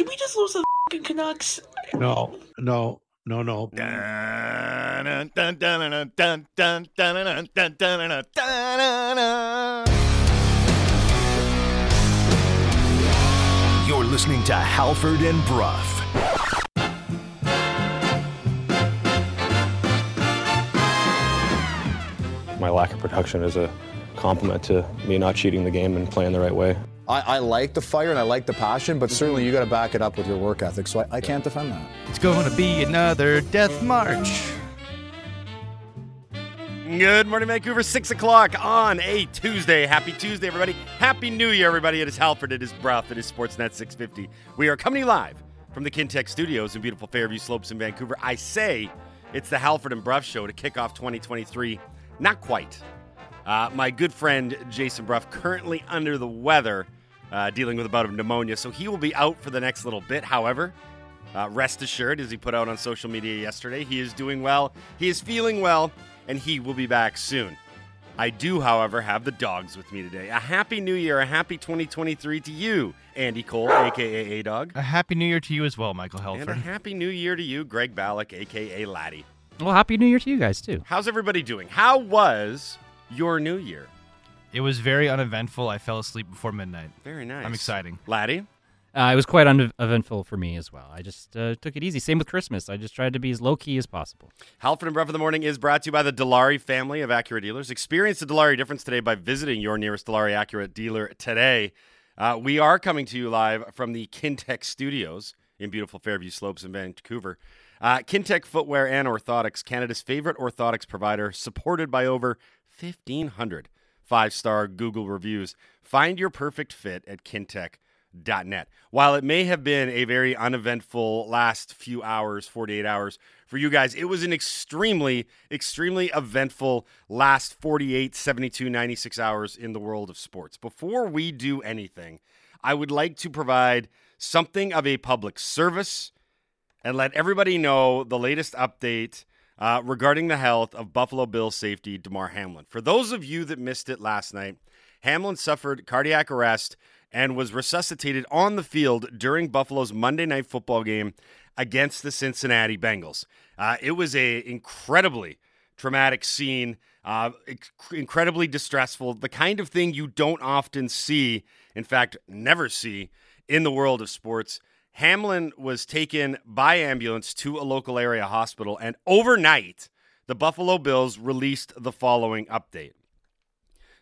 Did we just lose the fucking Canucks? No, no, no, no. You're listening to Halford and Bruff. My lack of production is a compliment to me not cheating the game and playing the right way. I, I like the fire and I like the passion, but certainly you got to back it up with your work ethic. So I, I can't defend that. It's going to be another death march. Good morning, Vancouver. Six o'clock on a Tuesday. Happy Tuesday, everybody. Happy New Year, everybody. It is Halford. It is Bruff. It is Sportsnet 650. We are coming live from the Kintec Studios in beautiful Fairview Slopes in Vancouver. I say it's the Halford and Bruff show to kick off 2023. Not quite. Uh, my good friend Jason Bruff currently under the weather, uh, dealing with a bout of pneumonia, so he will be out for the next little bit. However, uh, rest assured, as he put out on social media yesterday, he is doing well, he is feeling well, and he will be back soon. I do, however, have the dogs with me today. A happy new year, a happy 2023 to you, Andy Cole, aka A Dog. A happy new year to you as well, Michael Helfer. And a happy new year to you, Greg Ballack, aka Laddie. Well, happy New Year to you guys too. How's everybody doing? How was your new year? It was very uneventful. I fell asleep before midnight. Very nice. I'm exciting. Laddie? Uh, it was quite uneventful for me as well. I just uh, took it easy. Same with Christmas. I just tried to be as low key as possible. Halford and Bruff of the Morning is brought to you by the Dilawri family of Acura dealers. Experience the Dilawri difference today by visiting your nearest Dilawri Acura dealer today. Uh, we are coming to you live from the Kintec studios in beautiful Fairview Slopes in Vancouver. Uh, Kintec Footwear and Orthotics, Canada's favorite orthotics provider, supported by over 1,500 five star Google reviews. Find your perfect fit at kintec.net. While it may have been a very uneventful last few hours, 48 hours for you guys, it was an extremely, extremely eventful last 48, 72, 96 hours in the world of sports. Before we do anything, I would like to provide something of a public service and let everybody know the latest update uh, regarding the health of Buffalo Bills safety Damar Hamlin. For those of you that missed it last night, Hamlin suffered cardiac arrest and was resuscitated on the field during Buffalo's Monday Night Football game against the Cincinnati Bengals. Uh, it was a incredibly traumatic scene, uh, inc- incredibly distressful, the kind of thing you don't often see, in fact, never see in the world of sports. Hamlin was taken by ambulance to a local area hospital, and overnight, the Buffalo Bills released the following update.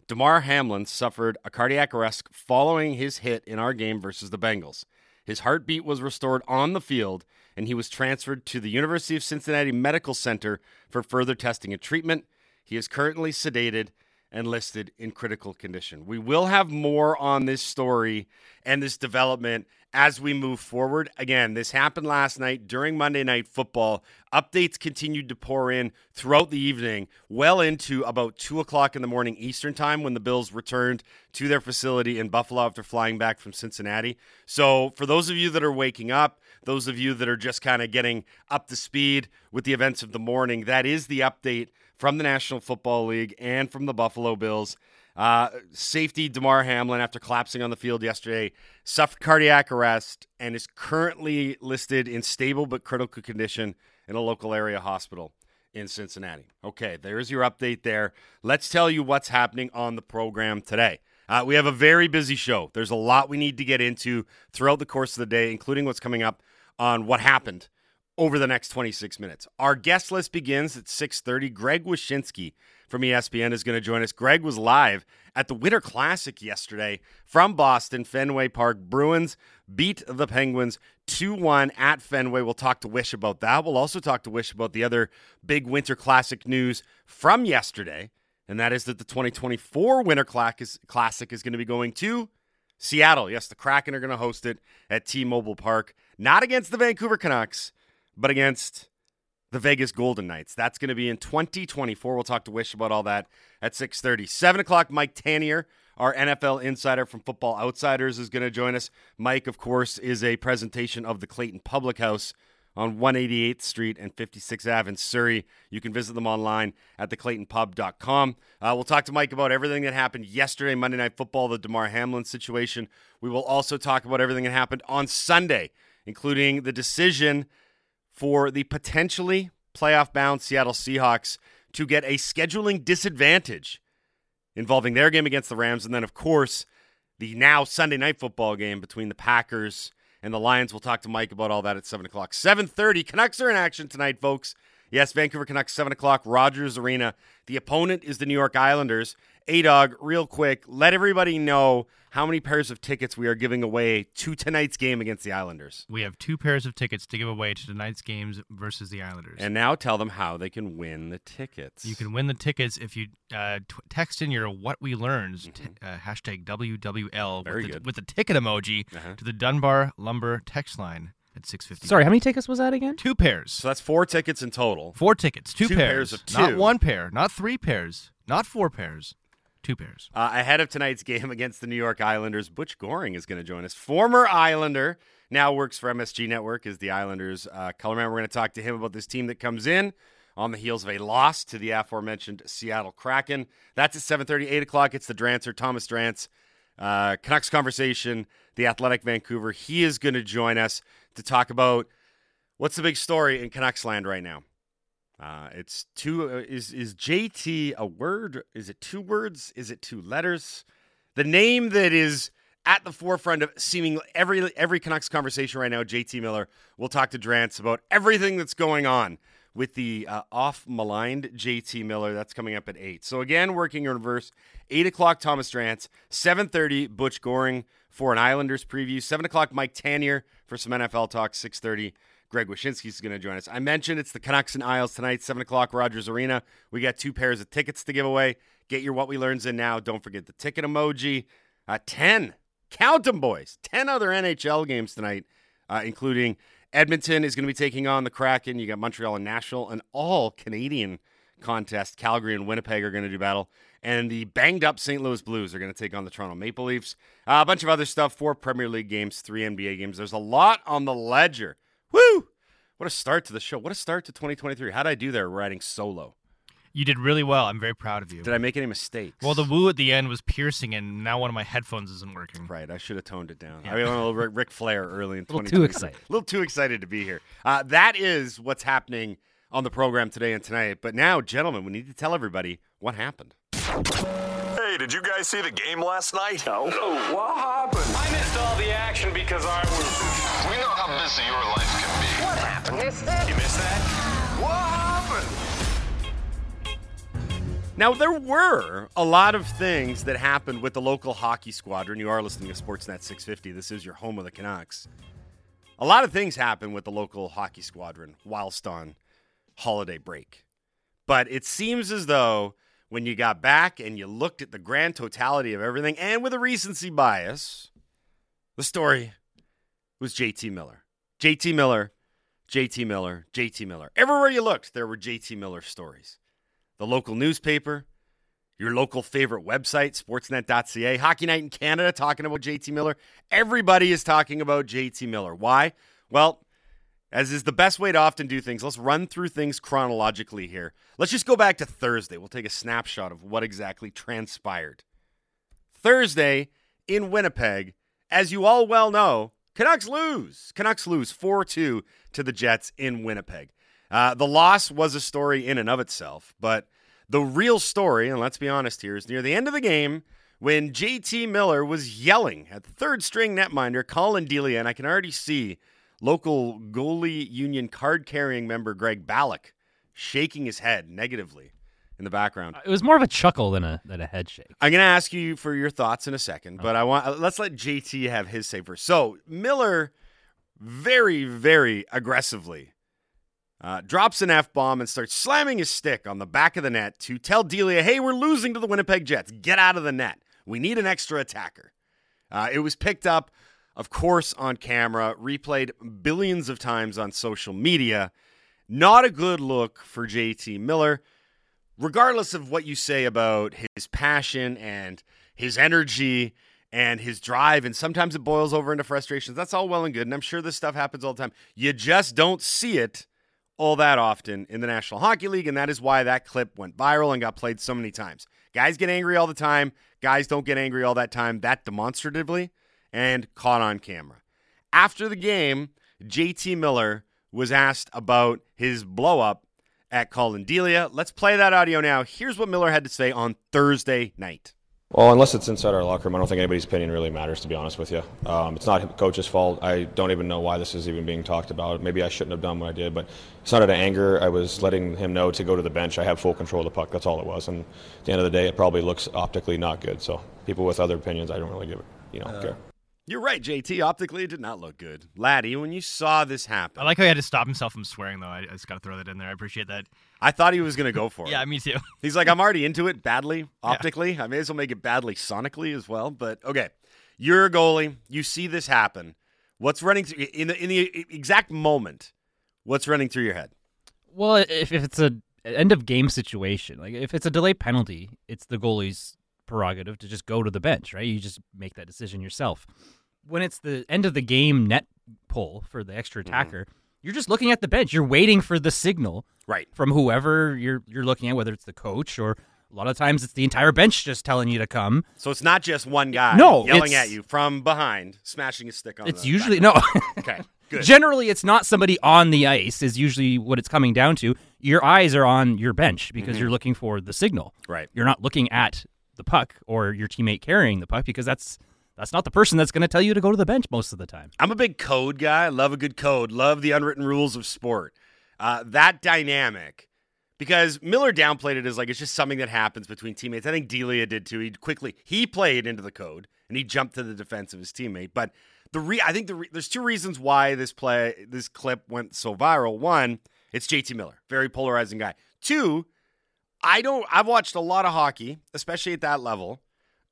Damar Hamlin suffered a cardiac arrest following his hit in our game versus the Bengals. His heartbeat was restored on the field, and he was transferred to the University of Cincinnati Medical Center for further testing and treatment. He is currently sedated and listed in critical condition. We will have more on this story and this development as we move forward. Again, this happened last night during Monday Night Football. Updates continued to pour in throughout the evening, well into about 2 o'clock in the morning Eastern Time when the Bills returned to their facility in Buffalo after flying back from Cincinnati. So, for those of you that are waking up, those of you that are just kind of getting up to speed with the events of the morning, that is the update from the National Football League and from the Buffalo Bills. Uh, safety Damar Hamlin, after collapsing on the field yesterday, suffered cardiac arrest and is currently listed in stable but critical condition in a local area hospital in Cincinnati. Okay, there's your update there. Let's tell you what's happening on the program today. Uh, we have a very busy show. There's a lot we need to get into throughout the course of the day, including what's coming up on what happened over the next 26 minutes. Our guest list begins at 6:30. Greg Wyshynski from ESPN is going to join us. Greg was live at the Winter Classic yesterday from Boston, Fenway Park. Bruins beat the Penguins 2-1 at Fenway. We'll talk to Wish about that. We'll also talk to Wish about the other big Winter Classic news from yesterday, and that is that the 2024 Winter Classic is going to be going to Seattle. Yes, the Kraken are going to host it at T-Mobile Park, not against the Vancouver Canucks, but against the Vegas Golden Knights. That's going to be in 2024. We'll talk to Wish about all that at 6:30. Seven o'clock. Mike Tanier, our NFL insider from Football Outsiders, is going to join us. Mike, of course, is a presentation of the Clayton Public House on 188th Street and 56th Ave in Surrey. You can visit them online at theclaytonpub.com. Uh, we'll talk to Mike about everything that happened yesterday, Monday Night Football, the Damar Hamlin situation. We will also talk about everything that happened on Sunday including the decision for the potentially playoff bound Seattle Seahawks to get a scheduling disadvantage involving their game against the Rams. And then, of course, the now Sunday night football game between the Packers and the Lions. We'll talk to Mike about all that at 7 o'clock. 7.30, Canucks are in action tonight, folks. Yes, Vancouver Canucks, 7 o'clock, Rogers Arena. The opponent is the New York Islanders. A-Dog, real quick, let everybody know how many pairs of tickets we are giving away to tonight's game against the Islanders. We have two pairs of tickets to give away to tonight's games versus the Islanders. And now tell them how they can win the tickets. you can win the tickets if you uh, t- text in your "What We Learned" t- uh, hashtag WWL Mm-hmm. Very with, the, good. with the ticket emoji Uh-huh. to the Dunbar Lumber text line at six fifty. Sorry, how many tickets was that again? two pairs, So that's four tickets in total. four tickets, two, Two pairs of two. not one pair, not three pairs, not four pairs, two pairs. Uh, ahead of tonight's game against the New York Islanders, Butch Goring is going to join us. Former Islander, now works for MSG Network, is the Islanders uh, color man. We're going to talk to him about this team that comes in on the heels of a loss to the aforementioned Seattle Kraken. That's at 7.30, 8 o'clock. It's the Drancer, Thomas Drance, uh, Canucks Conversation, the Athletic Vancouver. He is going to join us to talk about what's the big story in Canucks land right now. Uh, it's two. Uh, is is JT a word? Is it two words? Is it two letters? The name that is at the forefront of seeming every every Canucks conversation right now. JT Miller. We'll talk to Drance about everything that's going on with the uh, off maligned JT Miller. That's coming up at eight. So again, working in reverse. Eight o'clock, Thomas Drance. Seven thirty, Butch Goring for an Islanders preview. Seven o'clock, Mike Tanier for some NFL talk. Six thirty. Greg Wyshynski is going to join us. I mentioned it's the Canucks and Isles tonight, 7 o'clock, Rogers Arena. We got two pairs of tickets to give away. Get your What We Learns in now. Don't forget the ticket emoji. Uh, 10, count them, boys. 10 other NHL games tonight, uh, including Edmonton is going to be taking on the Kraken. You got Montreal and Nashville, an all Canadian contest. Calgary and Winnipeg are going to do battle. And the banged up St. Louis Blues are going to take on the Toronto Maple Leafs. Uh, a bunch of other stuff, four Premier League games, three NBA games. There's a lot on the ledger. Woo! What a start to the show. What a start to 2023. How did I do there writing solo? You did really well. I'm very proud of you. Did I make any mistakes? well, the woo at the end was piercing, and now one of my headphones isn't working. Right, I should have toned it down. I went a little Ric, Ric Flair early in 2023. A little 2023. too excited. A little too excited to be here. Uh, that is what's happening on the program today and tonight. But now, gentlemen, we need to tell everybody what happened. Hey, did you guys see the game last night? No. What happened? I missed all the action because I was. We know how busy your life can be. What happened? Missed that? You missed that? What happened? Now, there were a lot of things that happened with the local hockey squadron. You are listening to Sportsnet 650. This is your home of the Canucks. A lot of things happened with the local hockey squadron whilst on holiday break. But it seems as though when you got back and you looked at the grand totality of everything and with a recency bias, the story was JT Miller. JT Miller, JT Miller, JT Miller. Everywhere you looked, there were JT Miller stories the local newspaper, your local favorite website, sportsnet.ca, Hockey Night in Canada talking about JT Miller. Everybody is talking about JT Miller. Why? Well, as is the best way to often do things, let's run through things chronologically here. Let's just go back to Thursday. We'll take a snapshot of what exactly transpired. Thursday in Winnipeg, as you all well know, Canucks lose. Canucks lose 4 2 to the Jets in Winnipeg. Uh, the loss was a story in and of itself, but the real story, and let's be honest here, is near the end of the game when JT Miller was yelling at the third string netminder, Collin Delia, and I can already see local goalie union card carrying member Greg Ballack shaking his head negatively in the background. It was more of a chuckle than a than a head shake. I'm going to ask you for your thoughts in a second, but I want let's let JT have his say first. So Miller, very very aggressively, uh, drops an f bomb and starts slamming his stick on the back of the net to tell Delia, "Hey, we're losing to the Winnipeg Jets. Get out of the net. We need an extra attacker." Uh, it was picked up, of course, on camera, replayed billions of times on social media. Not a good look for JT Miller regardless of what you say about his passion and his energy and his drive, and sometimes it boils over into frustrations, that's all well and good. And I'm sure this stuff happens all the time. You just don't see it all that often in the National Hockey League, and that is why that clip went viral and got played so many times. Guys get angry all the time, guys don't get angry all that time, that demonstratively and caught on camera. After the game, JT Miller was asked about his blow up at Collin Delia. Let's play that audio now. Here's what Miller had to say on Thursday night. Well, unless it's inside our locker room, I don't think anybody's opinion really matters, to be honest with you. Um, it's not coach's fault. I don't even know why this is even being talked about. Maybe I shouldn't have done what I did, but it's not out of anger. I was letting him know to go to the bench. I have full control of the puck. That's all it was. And at the end of the day, it probably looks optically not good. So people with other opinions, I don't really give it, you know, care. You're right, JT. Optically, it did not look good. Laddie, when you saw this happen, I like how he had to stop himself from swearing, though. I, I just got to throw that in there. I appreciate that. I thought he was going to go for it. Yeah, me too. He's like, I'm already into it badly, optically. I may as well make it badly sonically as well. But okay, you're a goalie. You see this happen. What's running through in the in the exact moment? What's running through your head? Well, if, if it's a end of game situation, like if it's a delay penalty, it's the goalie's prerogative to just go to the bench, right? You just make that decision yourself. When it's the end of the game net pull for the extra attacker, you're just looking at the bench. You're waiting for the signal Right. from whoever you're you're looking at, whether it's the coach or a lot of times it's the entire bench just telling you to come. So it's not just one guy No, yelling at you from behind, smashing his stick on. It's usually no. Okay, good. Generally, it's not somebody on the ice. Is usually what it's coming down to. Your eyes are on your bench because Mhm. you're looking for the signal. Right. You're not looking at the puck or your teammate carrying the puck because that's that's not the person that's going to tell you to go to the bench most of the time. I'm a big code guy. I love a good code. Love the unwritten rules of sport. Uh, that dynamic, because Miller downplayed it as like it's just something that happens between teammates. I think Delia did too. He quickly he played into the code and he jumped to the defense of his teammate. But the re- I think the re- there's two reasons why this play this clip went so viral. One, it's JT Miller, very polarizing guy. Two, I don't. I've watched a lot of hockey, especially at that level,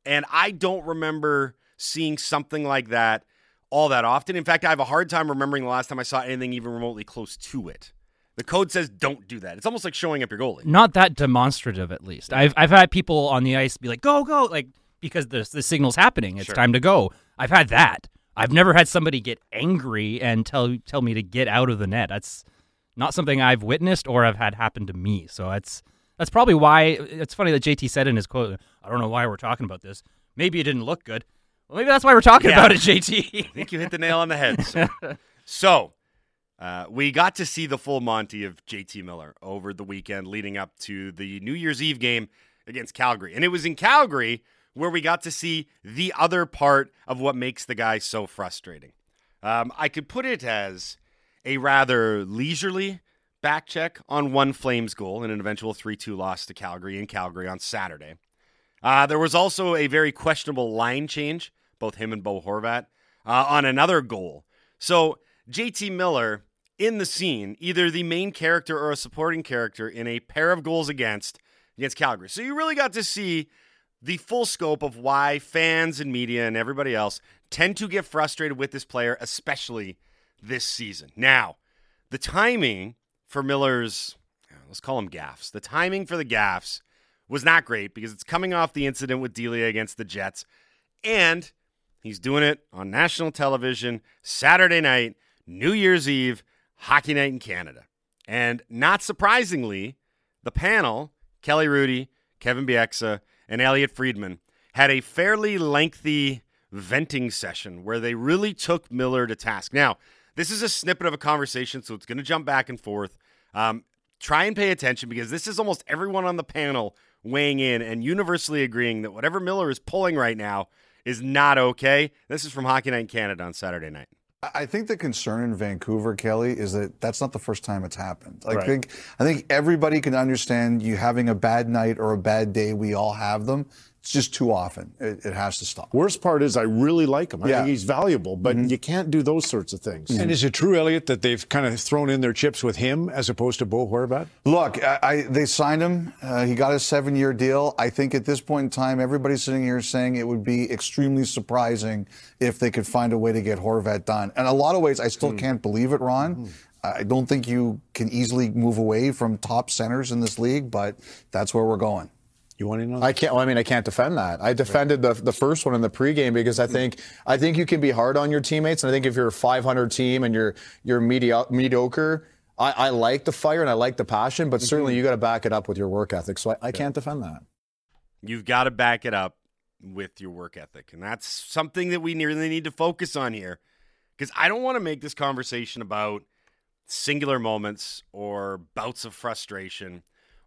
and I don't remember seeing something like that all that often. In fact, I have a hard time remembering the last time I saw anything even remotely close to it. The code says don't do that. It's almost like showing up your goalie. Not that demonstrative, at least. I've I've had people on the ice be like, "Go, go!" Like because the the signal's happening. It's Sure. time to go. I've had that. I've never had somebody get angry and tell tell me to get out of the net. That's not something I've witnessed or have had happen to me. So that's that's probably why it's funny that JT said in his quote, "I don't know why we're talking about this. Maybe it didn't look good." Well, maybe that's why we're talking Yeah. about it, JT. I think you hit the nail on the head. sir. so, uh, we got to see the full Monty of JT Miller over the weekend leading up to the New Year's Eve game against Calgary. And it was in Calgary where we got to see the other part of what makes the guy so frustrating. Um, I could put it as a rather leisurely back check on one Flames goal in an eventual 3 2 loss to Calgary in Calgary on Saturday. Uh, there was also a very questionable line change, both him and Bo Horvat, uh, on another goal. So JT Miller in the scene, either the main character or a supporting character in a pair of goals against against Calgary. So you really got to see the full scope of why fans and media and everybody else tend to get frustrated with this player, especially this season. Now, the timing for Miller's, let's call them gaffs, the timing for the gaffs was not great because it's coming off the incident with Delia against the Jets. And he's doing it on national television Saturday night, New Year's Eve, hockey night in Canada. And not surprisingly, the panel, Kelly Hrudey, Kevin Bieksa, and Elliotte Friedman, had a fairly lengthy venting session where they really took Miller to task. Now, this is a snippet of a conversation, so it's going to jump back and forth. Um, try and pay attention because this is almost everyone on the panel weighing in and universally agreeing that whatever Miller is pulling right now is not okay. This is from Hockey Night in Canada on Saturday night. I think the concern in Vancouver, Kelly, is that that's not the first time it's happened. I Right. think I think everybody can understand you having a bad night or a bad day. We all have them. It's just too often. It, it has to stop. Worst part is I really like him. I Yeah. think he's valuable, but mm-hmm. you can't do those sorts of things. Mm-hmm. And is it true, Elliotte, that they've kind of thrown in their chips with him as opposed to Bo Horvat? Look, I, I, they signed him. Uh, he got a seven-year deal. I think at this point in time, everybody's sitting here saying it would be extremely surprising if they could find a way to get Horvat done. And a lot of ways, I still mm. can't believe it, Ron. Mm-hmm. I don't think you can easily move away from top centers in this league, but that's where we're going. You want to know? I can't. Well, I mean, I can't defend that. I defended the the first one in the pregame because I think I think you can be hard on your teammates, and I think if you're a 500 team and you're you're medio- mediocre, I, I like the fire and I like the passion, but certainly mm-hmm. you got to back it up with your work ethic. So I, I can't defend that. You've got to back it up with your work ethic. And that's something that we really need to focus on here. because I don't want to make this conversation about singular moments or bouts of frustration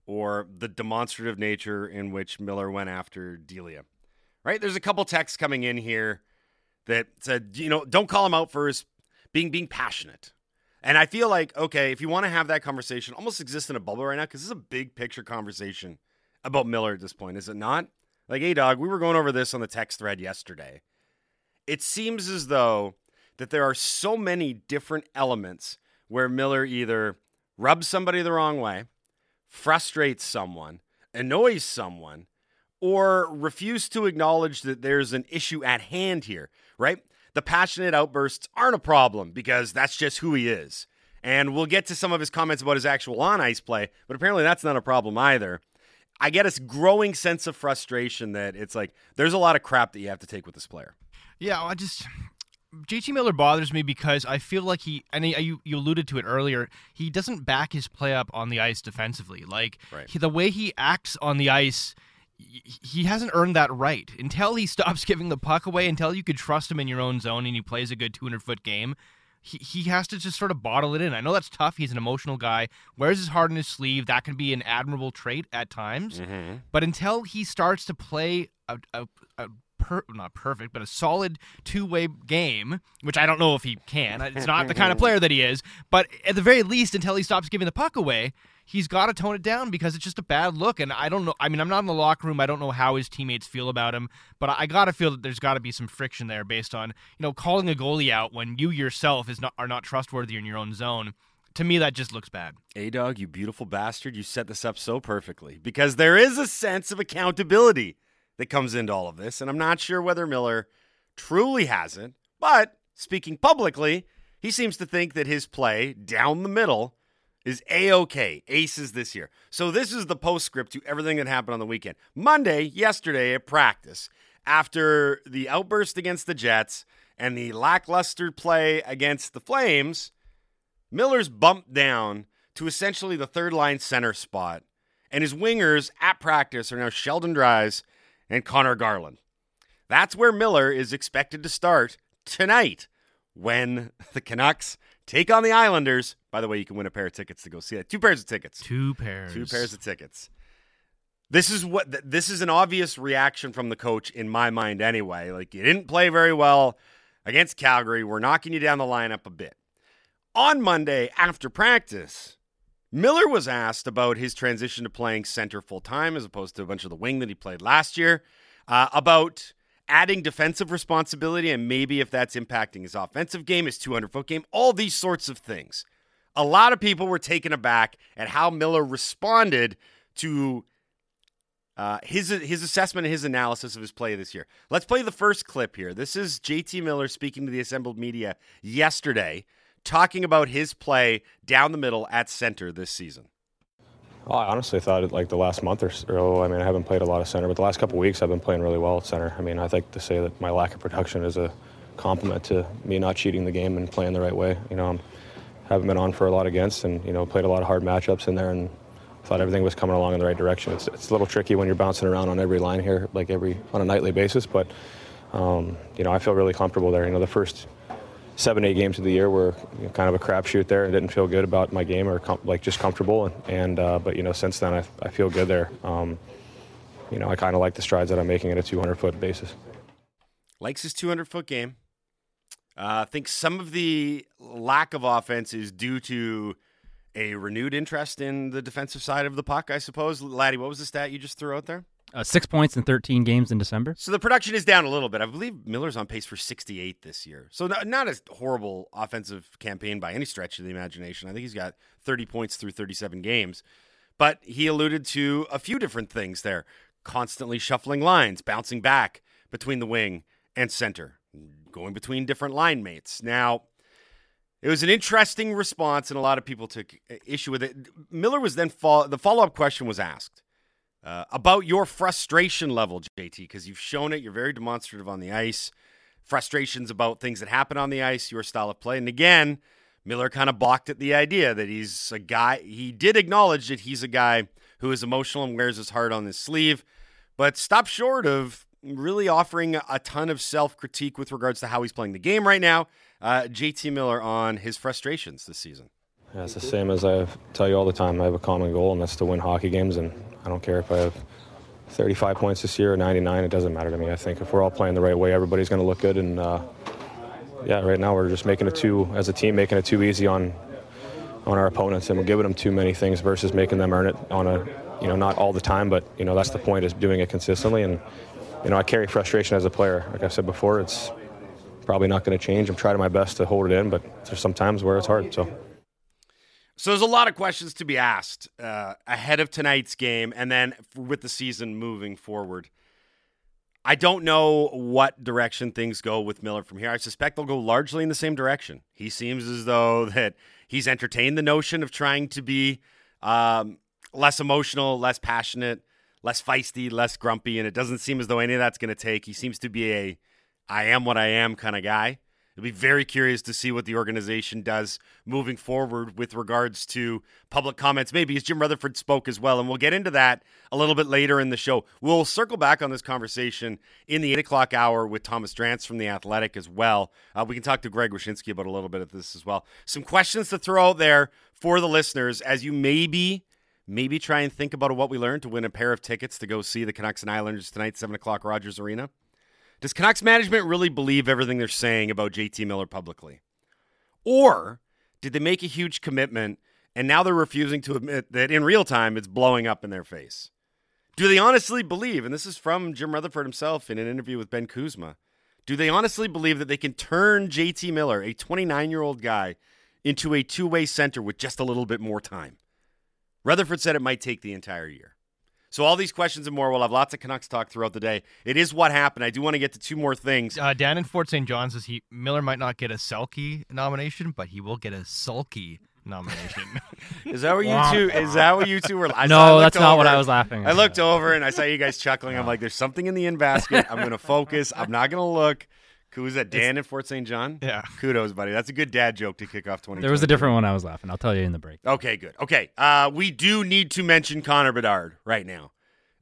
or the demonstrative nature in which Miller went after Delia. Right? There's a couple texts coming in here that said, you know, don't call him out for his being being passionate. And I feel like, okay, if you want to have that conversation, almost exist in a bubble right now, because this is a big picture conversation about Miller at this point, is it not? Like, hey, dog, we were going over this on the text thread yesterday. It seems as though that there are so many different elements where Miller either rubs somebody the wrong way, frustrates someone, annoys someone, or refuse to acknowledge that there's an issue at hand here, right? The passionate outbursts aren't a problem because that's just who he is. And we'll get to some of his comments about his actual on ice play, but apparently that's not a problem either. I get a growing sense of frustration that it's like there's a lot of crap that you have to take with this player. Yeah, I just JT Miller bothers me because I feel like he and he, you you alluded to it earlier. He doesn't back his play up on the ice defensively. Like right. he, the way he acts on the ice, he hasn't earned that right. Until he stops giving the puck away, until you could trust him in your own zone and he plays a good 200 foot game, he, he has to just sort of bottle it in. I know that's tough. He's an emotional guy. Wears his heart in his sleeve. That can be an admirable trait at times. Mm-hmm. But until he starts to play a, a, a per, not perfect, but a solid two way game, which I don't know if he can. It's not the kind of player that he is. But at the very least, until he stops giving the puck away, he's got to tone it down because it's just a bad look. And I don't know. I mean, I'm not in the locker room. I don't know how his teammates feel about him, but I got to feel that there's got to be some friction there based on you know calling a goalie out when you yourself is not are not trustworthy in your own zone. To me, that just looks bad. A dog, you beautiful bastard! You set this up so perfectly because there is a sense of accountability that comes into all of this. And I'm not sure whether Miller truly has it, but speaking publicly, he seems to think that his play down the middle is a okay. Aces this year. So this is the postscript to everything that happened on the weekend. Monday, yesterday at practice, after the outburst against the Jets and the lackluster play against the Flames, Miller's bumped down to essentially the third line center spot. And his wingers at practice are now Sheldon Dries and Conor Garland. That's where Miller is expected to start tonight when the Canucks take on the Islanders. By the way, you can win a pair of tickets to go see that. Two pairs of tickets. Two pairs. Two pairs of tickets. This is what this is an obvious reaction from the coach in my mind anyway. Like you didn't play very well against Calgary. We're knocking you down the lineup a bit. On Monday after practice, Miller was asked about his transition to playing center full time as opposed to a bunch of the wing that he played last year, uh, about adding defensive responsibility and maybe if that's impacting his offensive game, his 200 foot game, all these sorts of things. A lot of people were taken aback at how Miller responded to uh, his his assessment and his analysis of his play this year. Let's play the first clip here. This is JT Miller speaking to the assembled media yesterday talking about his play down the middle at center this season. I honestly thought like the last month or so. I mean, I haven't played a lot of center, but the last couple weeks I've been playing really well at center. I mean, I think to say that my lack of production is a compliment to me not cheating the game and playing the right way. You know, I haven't been on for a lot against, and you know, played a lot of hard matchups in there, and thought everything was coming along in the right direction. It's, it's a little tricky when you're bouncing around on every line here, like every on a nightly basis, but um, you know, I feel really comfortable there. You know, the first seven, eight games of the year were you know, kind of a crapshoot there and didn't feel good about my game or com- like just comfortable. And, and uh, but you know, since then I, I feel good there. Um, you know, I kind of like the strides that I'm making at a 200 foot basis. Likes his 200 foot game. Uh, I think some of the lack of offense is due to a renewed interest in the defensive side of the puck, I suppose. Laddie, what was the stat you just threw out there? Uh, six points in 13 games in December. So the production is down a little bit. I believe Miller's on pace for 68 this year. So not, not a horrible offensive campaign by any stretch of the imagination. I think he's got 30 points through 37 games. But he alluded to a few different things there constantly shuffling lines, bouncing back between the wing and center, going between different line mates. Now, it was an interesting response, and a lot of people took issue with it. Miller was then, fo- the follow up question was asked uh, about your frustration level, JT, because you've shown it. You're very demonstrative on the ice. Frustrations about things that happen on the ice, your style of play. And again, Miller kind of balked at the idea that he's a guy. He did acknowledge that he's a guy who is emotional and wears his heart on his sleeve, but stop short of really offering a ton of self critique with regards to how he's playing the game right now, uh, JT Miller on his frustrations this season. Yeah, it's the same as I tell you all the time. I have a common goal, and that's to win hockey games. And I don't care if I have 35 points this year or 99. It doesn't matter to me. I think if we're all playing the right way, everybody's going to look good. And uh, yeah, right now we're just making it too, as a team, making it too easy on on our opponents, and we're giving them too many things versus making them earn it on a, you know, not all the time, but you know that's the point is doing it consistently. And you know, I carry frustration as a player. Like I said before, it's probably not going to change. I'm trying my best to hold it in, but there's some times where it's hard. So. So there's a lot of questions to be asked uh, ahead of tonight's game, and then with the season moving forward. I don't know what direction things go with Miller from here. I suspect they'll go largely in the same direction. He seems as though that he's entertained the notion of trying to be um, less emotional, less passionate, less feisty, less grumpy, and it doesn't seem as though any of that's going to take. He seems to be a "I am what I am" kind of guy. I'll be very curious to see what the organization does moving forward with regards to public comments. Maybe as Jim Rutherford spoke as well, and we'll get into that a little bit later in the show. We'll circle back on this conversation in the eight o'clock hour with Thomas Drance from the Athletic as well. Uh, we can talk to Greg Wyshynski about a little bit of this as well. Some questions to throw out there for the listeners as you maybe maybe try and think about what we learned to win a pair of tickets to go see the Canucks and Islanders tonight, seven o'clock Rogers Arena. Does Canucks management really believe everything they're saying about JT Miller publicly? Or did they make a huge commitment and now they're refusing to admit that in real time it's blowing up in their face? Do they honestly believe, and this is from Jim Rutherford himself in an interview with Ben Kuzma, do they honestly believe that they can turn JT Miller, a 29 year old guy, into a two way center with just a little bit more time? Rutherford said it might take the entire year. So all these questions and more. We'll have lots of Canucks talk throughout the day. It is what happened. I do want to get to two more things. Uh, Dan in Fort St. John says he Miller might not get a Selke nomination, but he will get a sulky nomination. is that what you two? Is that what you two were? I no, saw- I that's looked not over- what I was laughing I looked over and I saw you guys chuckling. I'm like, there's something in the in basket. I'm going to focus. I'm not going to look. Who's that? Dan in Fort St. John. Yeah. Kudos, buddy. That's a good dad joke to kick off 20. There was a different one I was laughing. I'll tell you in the break. Okay, good. Okay, uh, we do need to mention Connor Bedard right now.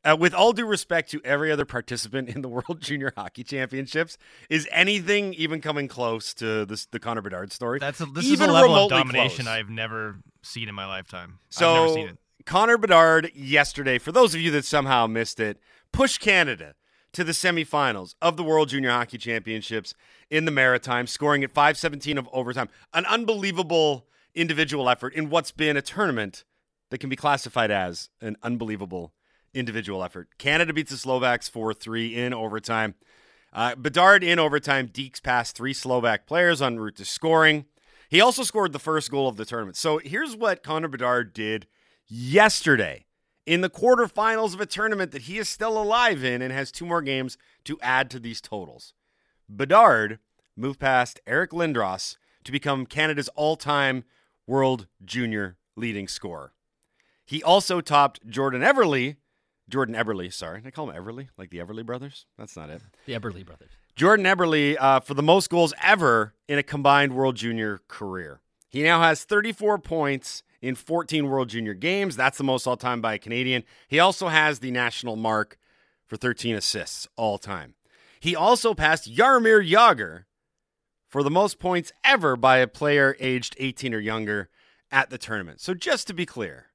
Uh, with all due respect to every other participant in the World Junior Hockey Championships, is anything even coming close to this, the Connor Bedard story? That's a, this even is a level of domination close? I've never seen in my lifetime. So I've never seen it. Connor Bedard yesterday, for those of you that somehow missed it, push Canada to the semifinals of the World Junior Hockey Championships in the Maritime, scoring at 517 of overtime. An unbelievable individual effort in what's been a tournament that can be classified as an unbelievable individual effort. Canada beats the Slovaks 4 3 in overtime. Uh, Bedard in overtime dekes past three Slovak players en route to scoring. He also scored the first goal of the tournament. So here's what Connor Bedard did yesterday in the quarterfinals of a tournament that he is still alive in and has two more games to add to these totals. Bedard moved past Eric Lindros to become Canada's all time World Junior leading scorer. He also topped Jordan Everly, Jordan Eberle, sorry. Did I call him Everly? Like the Everly brothers? That's not it. The Eberle brothers. Jordan Eberle uh, for the most goals ever in a combined World Junior career. He now has 34 points in 14 World Junior games. That's the most all time by a Canadian. He also has the national mark for 13 assists all time. He also passed Jaromir Jagr for the most points ever by a player aged 18 or younger at the tournament. So just to be clear,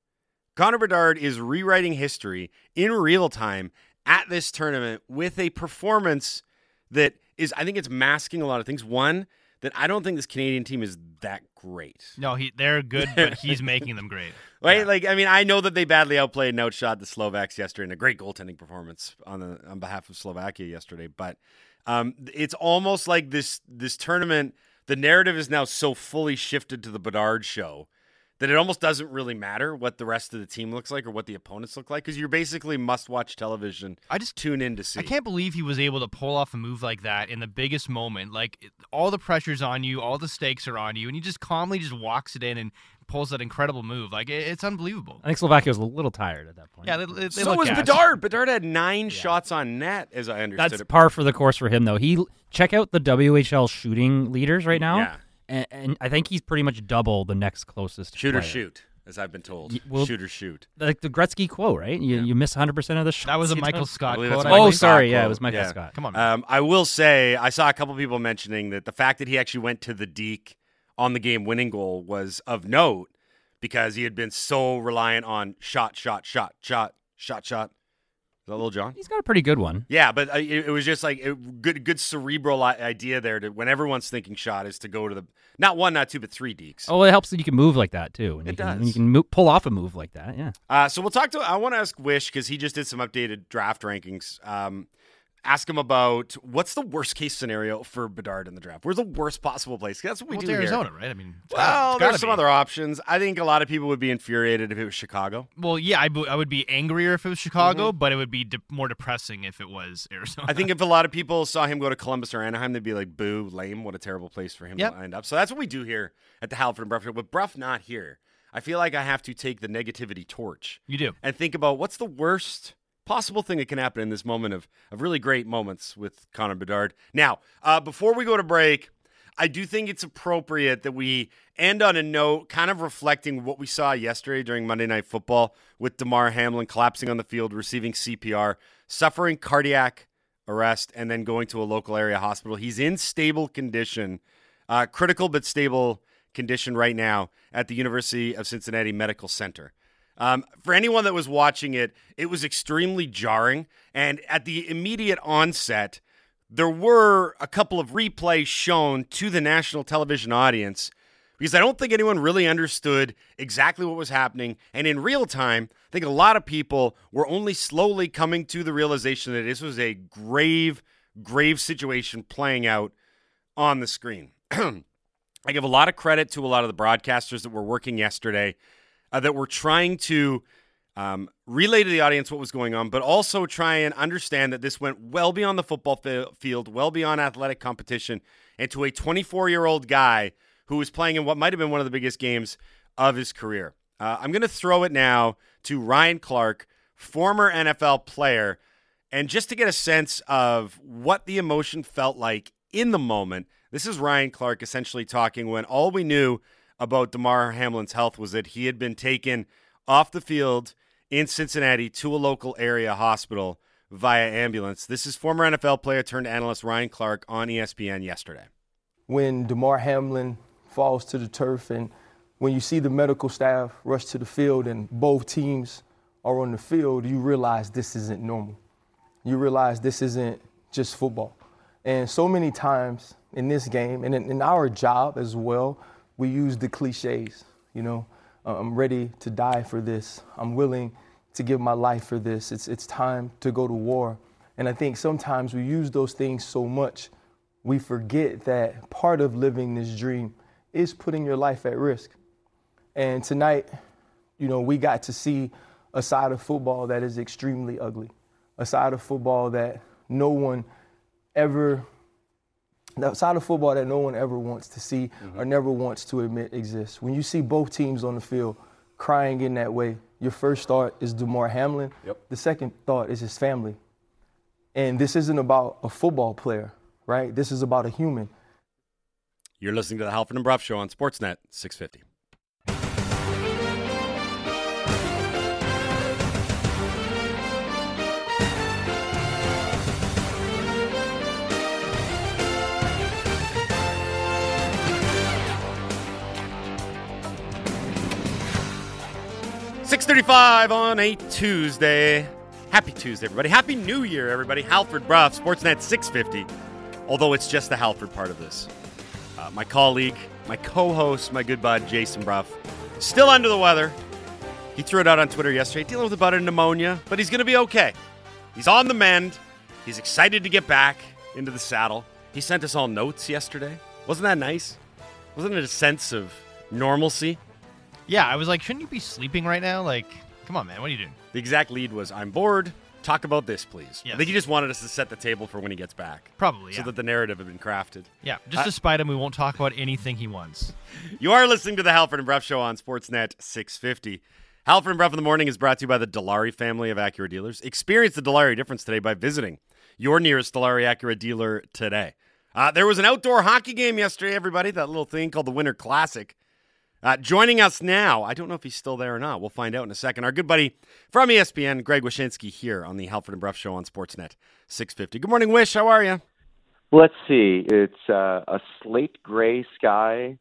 Connor Bedard is rewriting history in real time at this tournament with a performance that is, I think it's masking a lot of things. One, that I don't think this Canadian team is that great. No, he they're good, but he's making them great. Right? Like, I mean, I know that they badly outplayed and outshot the Slovaks yesterday in a great goaltending performance on the on behalf of Slovakia yesterday. But um, it's almost like this this tournament, the narrative is now so fully shifted to the Bedard show that it almost doesn't really matter what the rest of the team looks like or what the opponents look like because you're basically must watch television. I just tune in to see. I can't believe he was able to pull off a move like that in the biggest moment. Like all the pressure's on you, all the stakes are on you, and he just calmly just walks it in and pulls that incredible move. Like it, it's unbelievable. I think Slovakia was a little tired at that point. Yeah, they, they, they so was gassed. Bedard. Bedard had nine shots on net, as I understood That's it. par for the course for him, though. He check out the WHL shooting leaders right now, Yeah. And, and I think he's pretty much double the next closest Shoot or player. shoot. as I've been told. Well- shoot or shoot. Like the Gretzky quote, right? You you miss 100 percent of the shots. That was a Michael don't- Scott I quote. that's I a Oh, believe. sorry. Scott Yeah, it was Michael Yeah. Scott. Come on, man. Um, I will say I saw a couple people mentioning that the fact that he actually went to the deke on the game winning goal was of note because he had been so reliant on shot, shot, shot, shot, shot, shot. Is that little John? He's got a pretty good one. Yeah, but uh, it, it was just like a good, good cerebral idea there. To when everyone's thinking shot is to go to the not one, not two, but three dekes. Oh, it helps that you can move like that too. And It you can, does. when you can mo- pull off a move like that. Yeah. Uh, so we'll talk to. I want to ask Wish because he just did some updated draft rankings. Um, ask him about what's the worst case scenario for Bedard in the draft. Where's the worst possible place? That's what we Well, do it's here. Arizona, right? I mean, Well, gotta- there's some be. other options. I think a lot of people would be infuriated if it was Chicago. Well, yeah, I, would be angrier if it was Chicago, but it would be de- more depressing if it was Arizona. Mm-hmm. I think if a lot of people saw him go to Columbus or Anaheim, they'd be like, "Boo, lame! What a terrible place for him Yep. to end up." So that's what we do here at the Halford and Bruff. With Bruff not here, I feel like I have to take the negativity torch you do. and think about what's the worst possible thing that can happen in this moment of, of really great moments with Connor Bedard. Now, uh, before we go to break, I do think it's appropriate that we end on a note kind of reflecting what we saw yesterday during Monday Night Football with Damar Hamlin collapsing on the field, receiving CPR, suffering cardiac arrest, and then going to a local area hospital. He's in stable condition, uh, critical but stable condition right now at the University of Cincinnati Medical Center. Um, for anyone that was watching it, it was extremely jarring. And at the immediate onset, there were a couple of replays shown to the national television audience because I don't think anyone really understood exactly what was happening. And in real time, I think a lot of people were only slowly coming to the realization that this was a grave, grave situation playing out on the screen. I give a lot of credit to a lot of the broadcasters that were working yesterday uh, that were trying to um, relay to the audience what was going on, but also try and understand that this went well beyond the football fi- field, well beyond athletic competition, and to a 24 year old guy who was playing in what might have been one of the biggest games of his career. Uh, I'm going to throw it now to Ryan Clark, former NFL player, and just to get a sense of what the emotion felt like in the moment. This is Ryan Clark essentially talking when all we knew about Damar Hamlin's health was that he had been taken off the field in Cincinnati to a local area hospital via ambulance. This is former NFL player turned analyst Ryan Clark on ESPN yesterday. when DeMar Hamlin falls to the turf and when you see the medical staff rush to the field and both teams are on the field, you realize this isn't normal. You realize this isn't just football. And so many times in this game and in our job as well, we use the cliches, you know, "Uh, I'm ready to die for this. I'm willing to give my life for this. It's, it's time to go to war. And I think sometimes we use those things so much we forget that part of living this dream is putting your life at risk. And tonight, you know, we got to see a side of football that is extremely ugly, a side of football that no one ever, that side of football that no one ever wants to see mm-hmm. or never wants to admit exists. When you see both teams on the field crying in that way, your first thought is Damar Hamlin. The second thought is his family. And this isn't about a football player, right? This is about a human. You're listening to the Halford and Bruff Show on Sportsnet 650. Six thirty-five on a Tuesday. Happy Tuesday, everybody! Happy New Year, everybody! Halford Bruff, Sportsnet six fifty. Although it's just the Halford part of this. Uh, my colleague, my co-host, my good bud Jason Bruff, still under the weather. He threw it out on Twitter yesterday, dealing with a bout of pneumonia, but he's going to be okay. He's on the mend. He's excited to get back into the saddle. He sent us all notes yesterday. Wasn't that nice? Wasn't it a sense of normalcy? Yeah, I was like, shouldn't you be sleeping right now? Like, come on, man, what are you doing? The exact lead was, "I'm bored. Talk about this, please." I think he just wanted us to set the table for when he gets back, Probably, so yeah. that the narrative had been crafted. Yeah, just Uh, to spite him, we won't talk about anything he wants. You are listening to the Halford and Bruff Show on Sportsnet 650. Halford and Bruff in the Morning is brought to you by the Dilawri family of Acura dealers. Experience the Dilawri difference today by visiting your nearest Dilawri Acura dealer today. Uh, there was an outdoor hockey game yesterday, everybody. That little thing called the Winter Classic. Uh, joining us now, I don't know if he's still there or not. We'll find out in a second. Our good buddy from ESPN, Greg Wyshynski, here on the Halford and Bruff Show on Sportsnet 650. Good morning, Wish. How are you? Let's see. It's uh, a slate gray sky,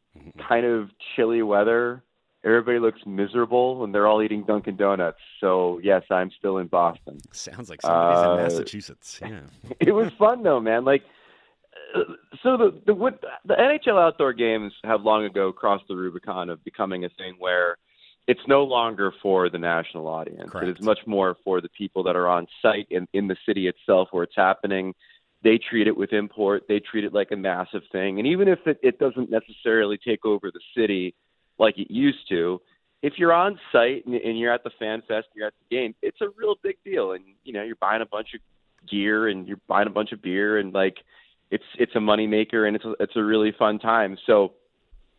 kind of chilly weather. Everybody looks miserable, and they're all eating Dunkin' Donuts. So yes, I'm still in Boston. Sounds like somebody's Uh, in Massachusetts. Yeah. it was fun though, man. Like, so the the what the NHL outdoor games have long ago crossed the Rubicon of becoming a thing where it's no longer for the national audience. It is much more for the people that are on site in in the city itself where it's happening. They treat it with import. They treat it like a massive thing, and even if it, it doesn't necessarily take over the city like it used to, if you're on site and, and you're at the fan fest, you're at the game, it's a real big deal. And you know, you're buying a bunch of gear and you're buying a bunch of beer and like it's it's a moneymaker and it's a, it's a really fun time. So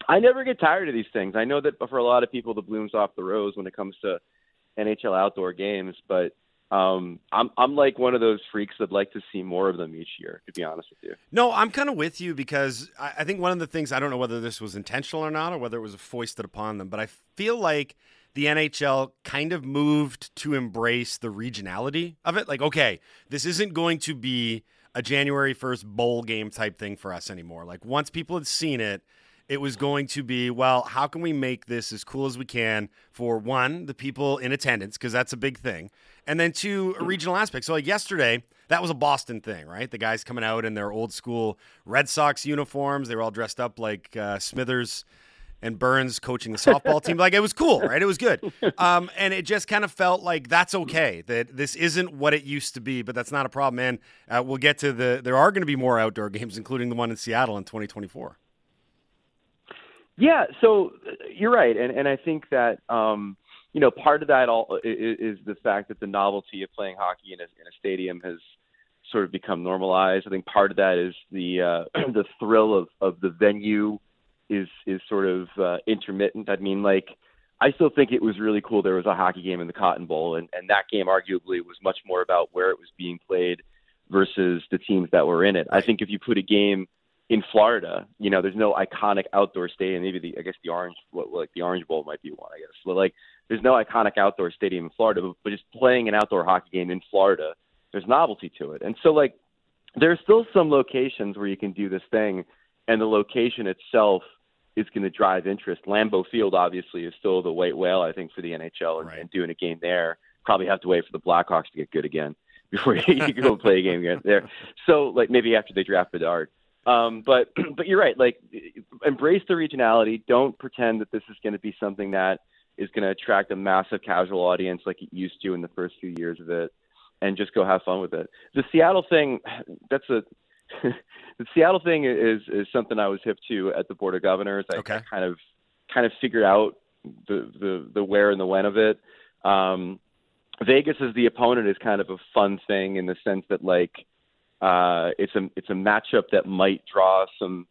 I never get tired of these things. I know that for a lot of people, the bloom's off the rose when it comes to NHL outdoor games, but um, I'm I'm like one of those freaks that'd like to see more of them each year. To be honest with you. No, I'm kind of with you because I, I think one of the things I don't know whether this was intentional or not, or whether it was a foisted upon them, but I feel like the NHL kind of moved to embrace the regionality of it. Like, okay, this isn't going to be a January 1st bowl game type thing for us anymore. Like, once people had seen it, it was going to be, well, how can we make this as cool as we can for one, the people in attendance, because that's a big thing, and then two, a regional aspect. So, like yesterday, that was a Boston thing, right? The guys coming out in their old school Red Sox uniforms. They were all dressed up like uh, Smithers and Burns coaching the softball team. Like it was cool, right? It was good. Um, and it just kind of felt like that's okay. That this isn't what it used to be, but that's not a problem. And uh, we'll get to the. There are going to be more outdoor games, including the one in Seattle in 2024. Yeah, so uh, you're right, and and I think that um, you know part of that all is, is the fact that the novelty of playing hockey in a, in a stadium has sort of become normalized. I think part of that is the uh, the thrill of of the venue is is sort of uh, intermittent. I mean, like I still think it was really cool. There was a hockey game in the Cotton Bowl, and and that game arguably was much more about where it was being played versus the teams that were in it. I think if you put a game in Florida, you know, there's no iconic outdoor stadium. Maybe the I guess the Orange, what like the Orange Bowl might be one. I guess, but like there's no iconic outdoor stadium in Florida. But, but just playing an outdoor hockey game in Florida, there's novelty to it. And so like there's still some locations where you can do this thing, and the location itself is going to drive interest. Lambeau Field obviously is still the white whale, I think, for the NHL, and, and doing a game there. Probably have to wait for the Blackhawks to get good again before you can go play a game again there. So like maybe after they draft Bedard. Um, but but you're right. Like embrace the regionality. Don't pretend that this is going to be something that is going to attract a massive casual audience like it used to in the first few years of it, and just go have fun with it. The Seattle thing, that's a the Seattle thing is is something I was hip to at the Board of Governors. I, I kind of kind of figured out the the the where and the when of it. Um, Vegas as the opponent is kind of a fun thing in the sense that like uh, it's a it's a matchup that might draw some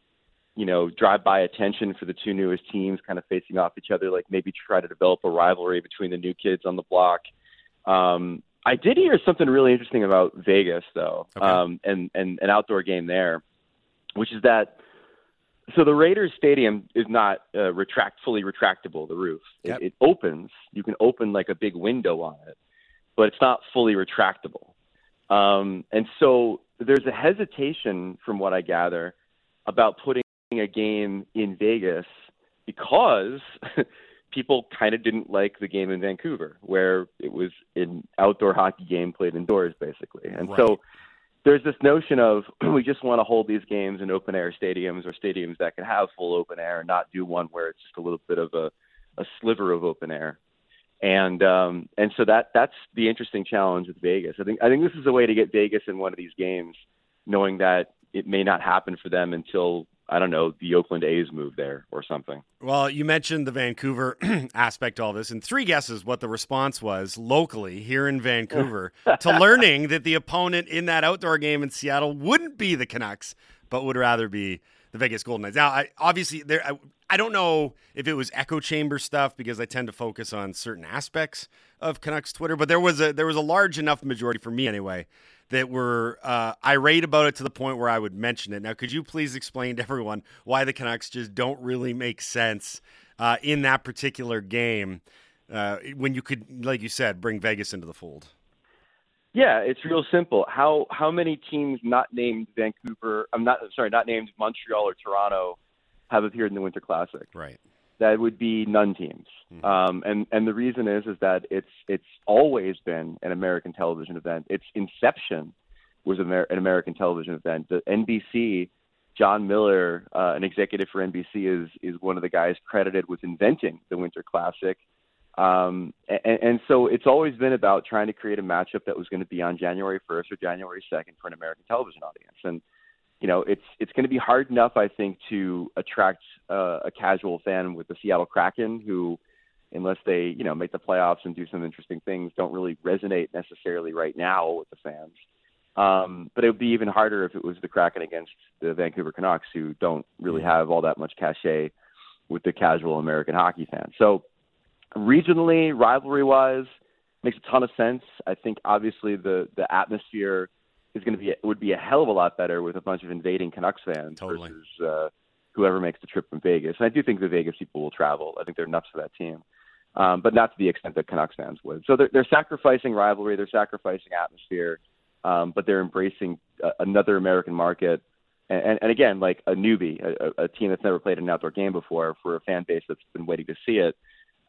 you know drive by attention for the two newest teams kind of facing off each other like maybe try to develop a rivalry between the new kids on the block um, i did hear something really interesting about vegas though um, and, and an outdoor game there which is that so the raiders stadium is not uh, retract fully retractable the roof. It, it opens. You can open like a big window on it but it's not fully retractable. Um, and so there's a hesitation, from what I gather, about putting a game in Vegas because people kind of didn't like the game in Vancouver, where it was an outdoor hockey game played indoors, basically. And so there's this notion of we just want to hold these games in open air stadiums or stadiums that can have full open air and not do one where it's just a little bit of a, a sliver of open air and um, and so that that's the interesting challenge with Vegas. I think I think this is a way to get Vegas in one of these games, knowing that it may not happen for them until I don't know the Oakland A's move there or something. Well, you mentioned the Vancouver aspect of all this, and three guesses what the response was locally here in Vancouver to learning that the opponent in that outdoor game in Seattle wouldn't be the Canucks, but would rather be the Vegas Golden Knights. Now, I, obviously, there. I, I don't know if it was echo chamber stuff because I tend to focus on certain aspects of Canucks Twitter, but there was a there was a large enough majority for me anyway that were uh, irate about it to the point where I would mention it. Now, could you please explain to everyone why the Canucks just don't really make sense uh, in that particular game uh, when you could, like you said, bring Vegas into the fold? Yeah, it's real simple. How how many teams not named Vancouver? I'm not sorry, not named Montreal or Toronto have appeared in the Winter Classic. Right. That would be none teams. Mm-hmm. Um, and and the reason is is that it's it's always been an American television event. Its inception was Amer- an American television event. The NBC, Jon Miller, uh, an executive for NBC, is is one of the guys credited with inventing the Winter Classic. Um, and, and so it's always been about trying to create a matchup that was going to be on January 1st or January 2nd for an American television audience. And you know, it's it's going to be hard enough, I think, to attract uh, a casual fan with the Seattle Kraken, who, unless they you know make the playoffs and do some interesting things, don't really resonate necessarily right now with the fans. Um, but it would be even harder if it was the Kraken against the Vancouver Canucks, who don't really have all that much cachet with the casual American hockey fan. So, regionally, rivalry-wise, makes a ton of sense. I think obviously the the atmosphere is going to be would be a hell of a lot better with a bunch of invading Canucks fans totally. versus uh, whoever makes the trip from Vegas. And I do think the Vegas people will travel. I think they're nuts for that team, um, but not to the extent that Canucks fans would. So they're, they're sacrificing rivalry, they're sacrificing atmosphere, um, but they're embracing uh, another American market. And, and, and again, like a newbie, a, a team that's never played an outdoor game before, for a fan base that's been waiting to see it.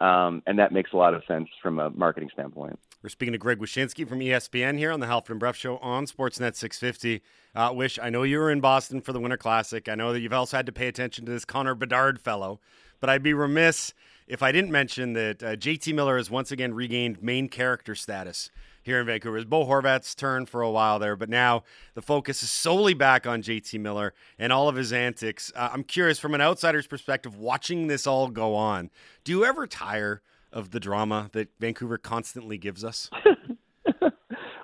Um, and that makes a lot of sense from a marketing standpoint. We're speaking to Greg Wyshynski from ESPN here on the Halford and Bruff Show on Sportsnet 650. Uh, Wish, I know you were in Boston for the Winter Classic. I know that you've also had to pay attention to this Connor Bedard fellow, but I'd be remiss if I didn't mention that uh, JT Miller has once again regained main character status here in Vancouver. It's Bo Horvat's turn for a while there, but now the focus is solely back on JT Miller and all of his antics. Uh, I'm curious, from an outsider's perspective, watching this all go on, do you ever tire of the drama that Vancouver constantly gives us?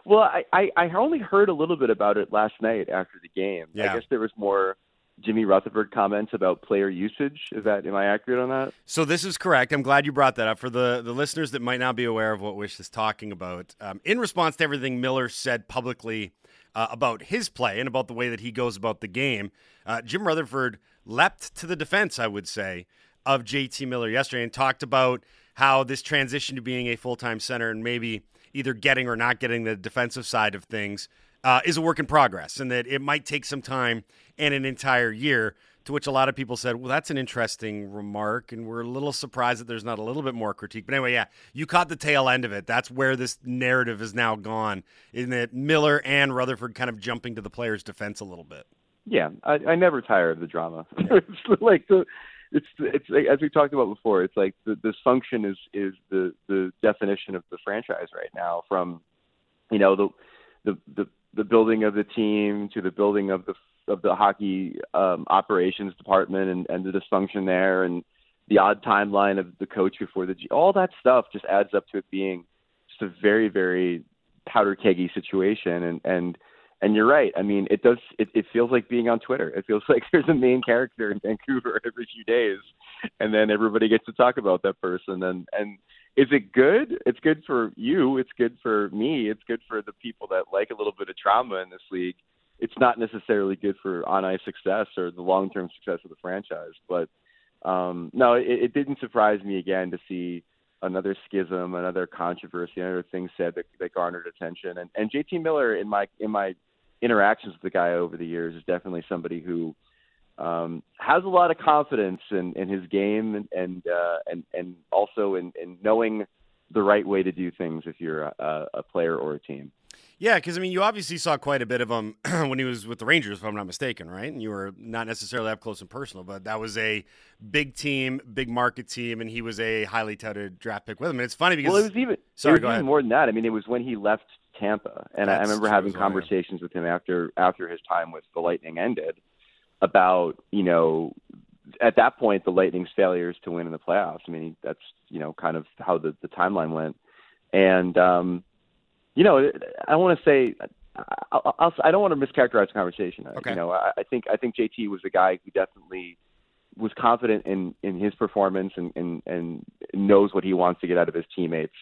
well, I, I, I only heard a little bit about it last night after the game. Yeah. I guess there was more Jimmy Rutherford comments about player usage. Is that am I accurate on that? So this is correct. I'm glad you brought that up for the the listeners that might not be aware of what Wish is talking about. Um, in response to everything Miller said publicly uh, about his play and about the way that he goes about the game, uh, Jim Rutherford leapt to the defense. I would say of JT Miller yesterday and talked about how this transition to being a full time center and maybe either getting or not getting the defensive side of things uh, is a work in progress and that it might take some time and an entire year. To which a lot of people said, well, that's an interesting remark. And we're a little surprised that there's not a little bit more critique. But anyway, yeah, you caught the tail end of it. That's where this narrative is now gone, in that Miller and Rutherford kind of jumping to the player's defense a little bit. Yeah, I, I never tire of the drama. it's like the it's it's as we talked about before. It's like the dysfunction is is the the definition of the franchise right now. From you know the the the the building of the team to the building of the of the hockey um, operations department and, and the dysfunction there and the odd timeline of the coach before the G, all that stuff just adds up to it being just a very very powder keggy situation and and and you're right. I mean, it does. It, it feels like being on Twitter. It feels like there's a main character in Vancouver every few days, and then everybody gets to talk about that person. And and is it good? It's good for you. It's good for me. It's good for the people that like a little bit of trauma in this league. It's not necessarily good for on ice success or the long term success of the franchise. But um, no, it, it didn't surprise me again to see another schism, another controversy, another thing said that, that garnered attention. And, and JT Miller, in my in my interactions with the guy over the years is definitely somebody who um, has a lot of confidence in, in his game and and uh, and, and also in, in knowing the right way to do things if you're a, a player or a team. Yeah, because I mean, you obviously saw quite a bit of him when he was with the Rangers, if I'm not mistaken, right? And you were not necessarily up close and personal, but that was a big team, big market team, and he was a highly touted draft pick with him. And it's funny because well, it was even sorry, was go even ahead. more than that. I mean, it was when he left Tampa, and I, I remember having as well, yeah. conversations with him after after his time with the Lightning ended about you know at that point the Lightning's failures to win in the playoffs. I mean, that's you know kind of how the the timeline went, and um, you know I want to say. I'll, I'll, I don't want to mischaracterize the conversation. Okay. You know, I, I think I think JT was a guy who definitely was confident in in his performance and and and knows what he wants to get out of his teammates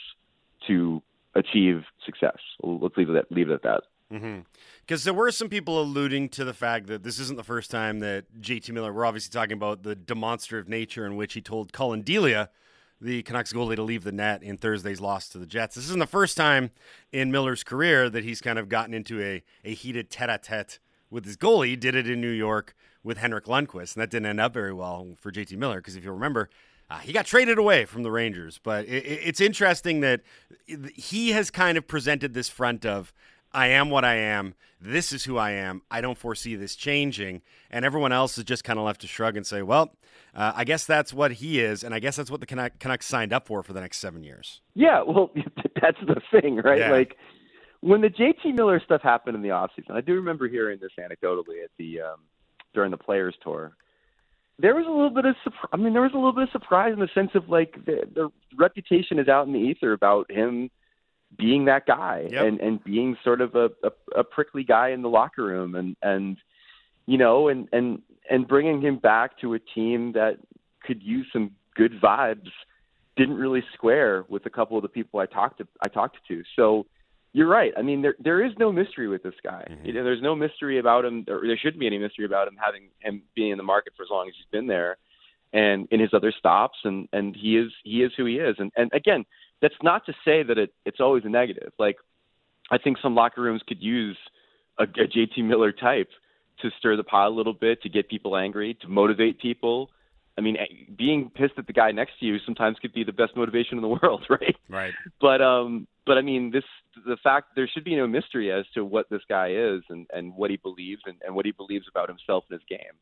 to achieve success. Let's leave it at, leave it at that. Because there were some people alluding to the fact that this isn't the first time that JT Miller, we're obviously talking about the demonstrative nature in which he told Collin Delia, the Canucks goalie, to leave the net in Thursday's loss to the Jets. This isn't the first time in Miller's career that he's kind of gotten into a, a heated tete a tete with his goalie. He did it in New York with Henrik Lundqvist, and that didn't end up very well for JT Miller because if you remember, uh, he got traded away from the Rangers. But it, it, it's interesting that he has kind of presented this front of, I am what I am. This is who I am. I don't foresee this changing. And everyone else is just kind of left to shrug and say, well, uh, I guess that's what he is. And I guess that's what the Canuck- Canucks signed up for for the next seven years. Yeah, well, that's the thing, right? Yeah. Like when the JT Miller stuff happened in the offseason, I do remember hearing this anecdotally at the um, during the Players Tour. There was a little bit of surprise. I mean, there was a little bit of surprise in the sense of like the, the reputation is out in the ether about him being that guy Yep. and and being sort of a, a a prickly guy in the locker room and and you know and and and bringing him back to a team that could use some good vibes didn't really square with a couple of the people I talked to I talked to. So you're right. I mean, there there is no mystery with this guy. Mm-hmm. You know, there's no mystery about him. Or there shouldn't be any mystery about him having him being in the market for as long as he's been there, and in his other stops. And and he is he is who he is. And and again, that's not to say that it it's always a negative. Like I think some locker rooms could use a, a JT Miller type to stir the pot a little bit, to get people angry, to motivate people. I mean, eh, being pissed at the guy next to you sometimes could be the best motivation in the world, right? Right. But um, but I mean, this the fact there should be no mystery as to what this guy is and and what he believes and, and what he believes about himself and his game.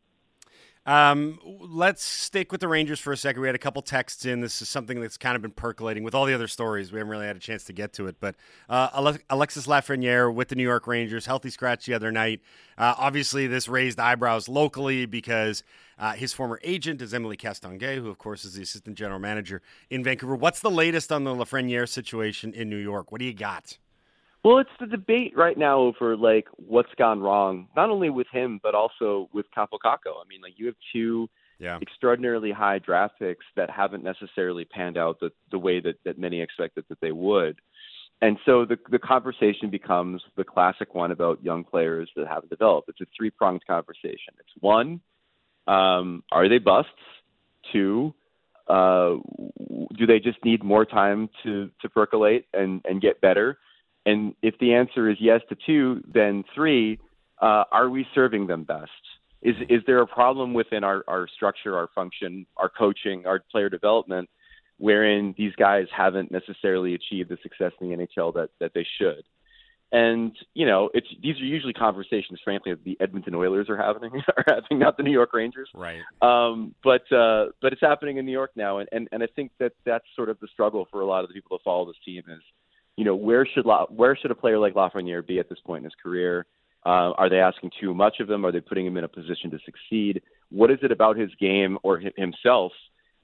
Um, let's stick with the Rangers for a second. We had a couple texts in. This is something that's kind of been percolating with all the other stories. We haven't really had a chance to get to it, but uh, Alexis Lafreniere with the New York Rangers, healthy scratch the other night. Uh, obviously, this raised eyebrows locally because uh, his former agent is Emily Castonguay, who, of course, is the assistant general manager in Vancouver. What's the latest on the Lafreniere situation in New York? What do you got? Well, it's the debate right now over like what's gone wrong, not only with him but also with Kaapo Kakko. I mean, like you have two Yeah. extraordinarily high draft picks that haven't necessarily panned out the, the way that, that many expected that they would. And so the the conversation becomes the classic one about young players that haven't developed. It's a three pronged conversation. It's one, um, are they busts? Two, uh, do they just need more time to, to percolate and, and get better? And if the answer is yes to two, then three, uh, are we serving them best? Is is there a problem within our, our structure, our function, our coaching, our player development, wherein these guys haven't necessarily achieved the success in the NHL that, that they should? And you know, it's these are usually conversations, frankly, that the Edmonton Oilers are having, are having, not the New York Rangers. Right. Um, but uh, but it's happening in New York now, and, and and I think that that's sort of the struggle for a lot of the people that follow this team is, you know, where should La- where should a player like Lafreniere be at this point in his career? Uh, are they asking too much of him? Are they putting him in a position to succeed? What is it about his game or hi- himself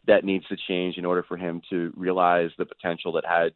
that needs to change in order for him to realize the potential that had,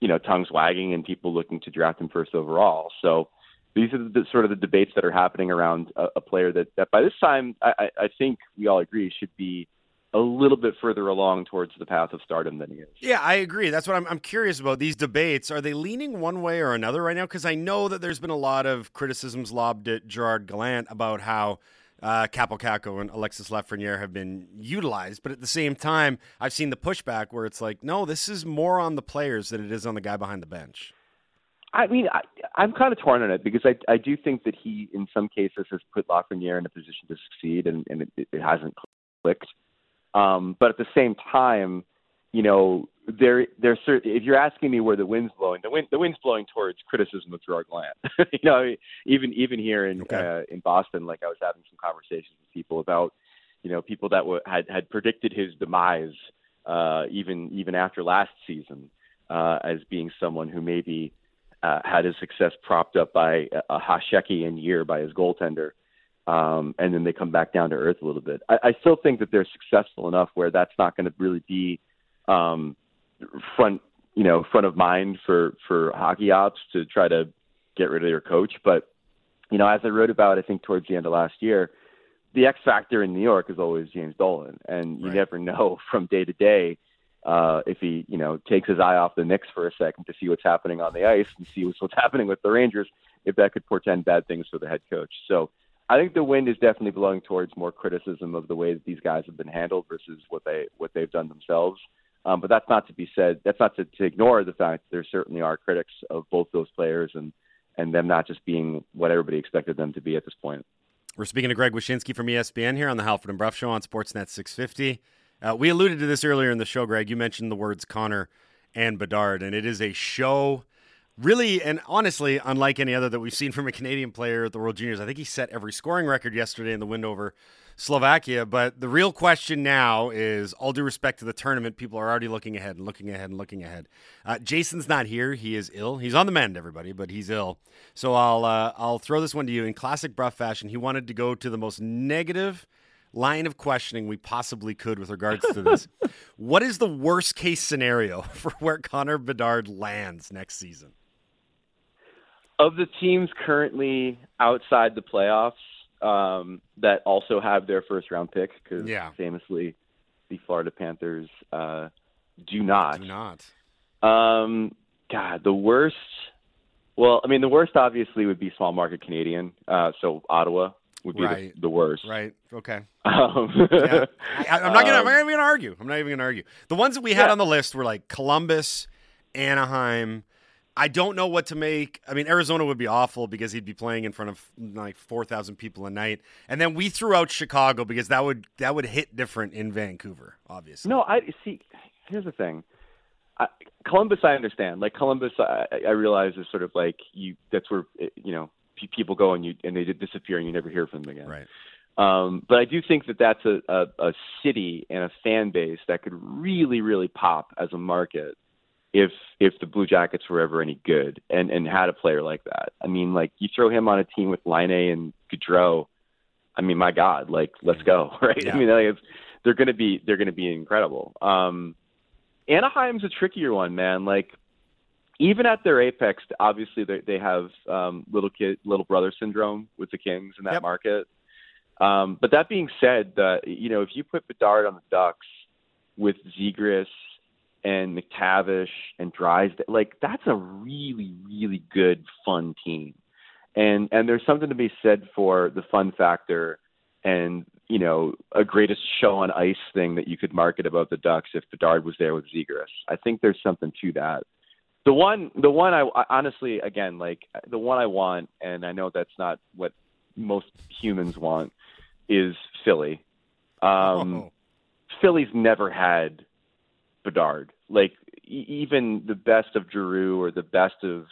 you know, tongues wagging and people looking to draft him first overall? So these are the, sort of the debates that are happening around a, a player that, that by this time I I think we all agree should be a little bit further along towards the path of stardom than he is. Yeah, I agree. That's what I'm, I'm curious about. These debates, are they leaning one way or another right now? Because I know that there's been a lot of criticisms lobbed at Gerard Gallant about how uh, Kaapo Kakko and Alexis Lafreniere have been utilized. But at the same time, I've seen the pushback where it's like, no, this is more on the players than it is on the guy behind the bench. I mean, I, I'm kind of torn on it because I, I do think that he, in some cases, has put Lafreniere in a position to succeed, and, and it, it hasn't clicked. Um, but at the same time, you know, there, there's certain, if you're asking me where the wind's blowing, the wind, the wind's blowing towards criticism of Gerard Gallant. you know, even even here in uh, in Boston, like I was having some conversations with people about, you know, people that were, had had predicted his demise, uh, even even after last season, uh, as being someone who maybe uh, had his success propped up by a, a Hasekian year by his goaltender, um, and then they come back down to earth a little bit. I, I still think that they're successful enough where that's not going to really be um, front, you know, front of mind for for hockey ops to try to get rid of their coach. But you know, as I wrote about, I think towards the end of last year, the X factor in New York is always James Dolan, and you never know from day to day. uh, if he, you know, takes his eye off the Knicks for a second to see what's happening on the ice and see what's, what's happening with the Rangers, if that could portend bad things for the head coach. So I think the wind is definitely blowing towards more criticism of the way that these guys have been handled versus what they what they've done themselves. Um, but that's not to be said. That's not to, to ignore the fact that there certainly are critics of both those players and and them not just being what everybody expected them to be at this point. We're speaking to Greg Wyshynski from ESPN here on the Halford and Bruff Show on Sportsnet 650. Uh, we alluded to this earlier in the show, Greg. You mentioned the words Connor and Bedard, and it is a show, really and honestly, unlike any other that we've seen from a Canadian player at the World Juniors. I think he set every scoring record yesterday in the win over Slovakia. But the real question now is all due respect to the tournament, people are already looking ahead and looking ahead and looking ahead. Uh, Jason's not here. He is ill. He's on the mend, everybody, but he's ill. So I'll, uh, I'll throw this one to you in classic Bruff fashion. He wanted to go to the most negative line of questioning we possibly could with regards to this. what is the worst case scenario for where Connor Bedard lands next season? Of the teams currently outside the playoffs um, that also have their first round pick, because Yeah. famously the Florida Panthers uh, do not. Do not. Um, God, the worst. Well, I mean, the worst obviously would be small market Canadian. Uh, so Ottawa would be Right. the, the worst. Right. Okay. Um, Yeah. I, I'm not gonna. I'm um, not even gonna argue. I'm not even gonna argue. The ones that we had Yeah. on the list were like Columbus, Anaheim. I don't know what to make. I mean, Arizona would be awful because he'd be playing in front of like four thousand people a night. And then we threw out Chicago because that would that would hit different in Vancouver, obviously. No, I see. Here's the thing. I, Columbus, I understand. Like Columbus, I, I realize is sort of like you. That's where you know people go and you and they disappear and you never hear from them again. Right. Um, but I do think that that's a, a, a city and a fan base that could really, really pop as a market if if the Blue Jackets were ever any good and and had a player like that. I mean, like you throw him on a team with Laine and Gaudreau. I mean, my God, like let's go, right? Yeah. I mean, like, it's, they're going to be they're going to be incredible. Um, Anaheim's a trickier one, man. Like even at their apex, obviously they they have um, little kid little brother syndrome with the Kings in that Yep. market. Um, but that being said, uh, you know if you put Bedard on the Ducks with Zegras and McTavish and Drysdale, like that's a really really good fun team. And and there's something to be said for the fun factor and you know a greatest show on ice thing that you could market about the Ducks if Bedard was there with Zegras. I think there's something to that. The one, the one I, I honestly, again, like the one I want, and I know that's not what most humans want, is Philly. Um, Oh. Philly's never had Bedard. Like even the best of Giroux or the best of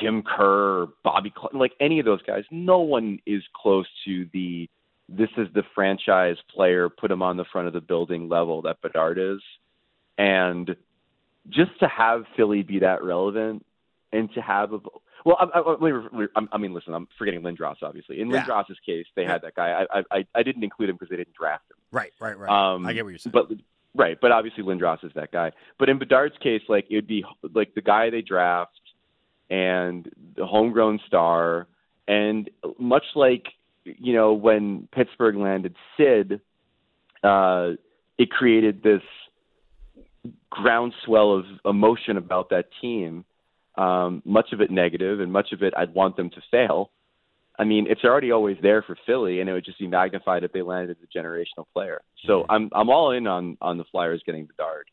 Tim Kerr or Bobby, Cl- like any of those guys, no one is close to the this is the franchise player, put him on the front of the building level that Bedard is. And just to have Philly be that relevant and to have a well, I, I, I, mean, listen, I'm forgetting Lindros. Obviously, in Yeah. Lindros's case, they had that guy. I, I, I didn't include him because they didn't draft him. Right. Right. Right. Um, I get what you're saying. But right, but obviously Lindros is that guy. But in Bedard's case, like it would be like the guy they draft and the homegrown star, and much like you know when Pittsburgh landed Sid, uh, it created this groundswell of emotion about that team. Um, much of it negative, and much of it I'd want them to fail. I mean, it's already always there for Philly, and it would just be magnified if they landed a generational player. So I'm I'm all in on on the Flyers getting Bedard.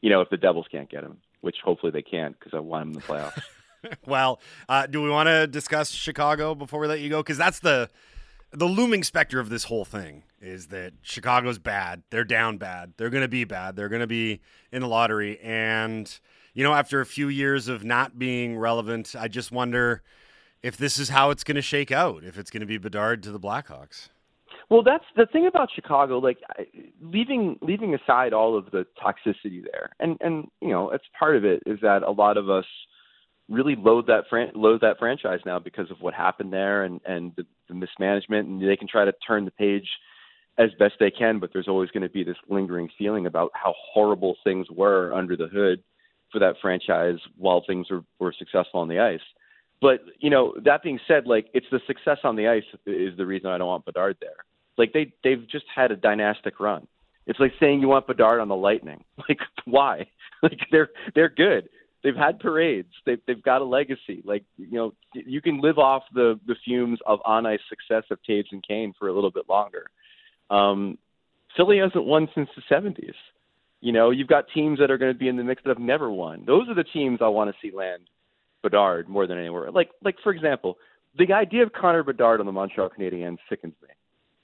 You know, if the Devils can't get him, which hopefully they can't, because I want him in the playoffs. well, uh, do we want to discuss Chicago before we let you go? Because that's the the looming specter of this whole thing is that Chicago's bad. They're down bad. They're going to be bad. They're going to be in the lottery. And you know, after a few years of not being relevant, I just wonder if this is how it's going to shake out. If it's going to be Bedard to the Blackhawks. Well, that's the thing about Chicago. Like leaving leaving aside all of the toxicity there, and and you know, it's part of it is that a lot of us really load that fran- loathe that franchise now because of what happened there and and the, the mismanagement, and they can try to turn the page as best they can, but there's always going to be this lingering feeling about how horrible things were under the hood for that franchise while things were, were successful on the ice. But you know, that being said, like it's the success on the ice is the reason I don't want Bedard there. Like they they've just had a dynastic run, It's like saying you want Bedard on the Lightning. Like why? Like they're they're good. They've had parades. They've they've got a legacy. Like you know, you can live off the the fumes of on ice success of Toews and Kane for a little bit longer. Um, Philly hasn't won since the '70s. You know, you've got teams that are going to be in the mix that have never won. Those are the teams I want to see land Bedard more than anywhere. Like like for example, the idea of Connor Bedard on the Montreal Canadiens sickens me.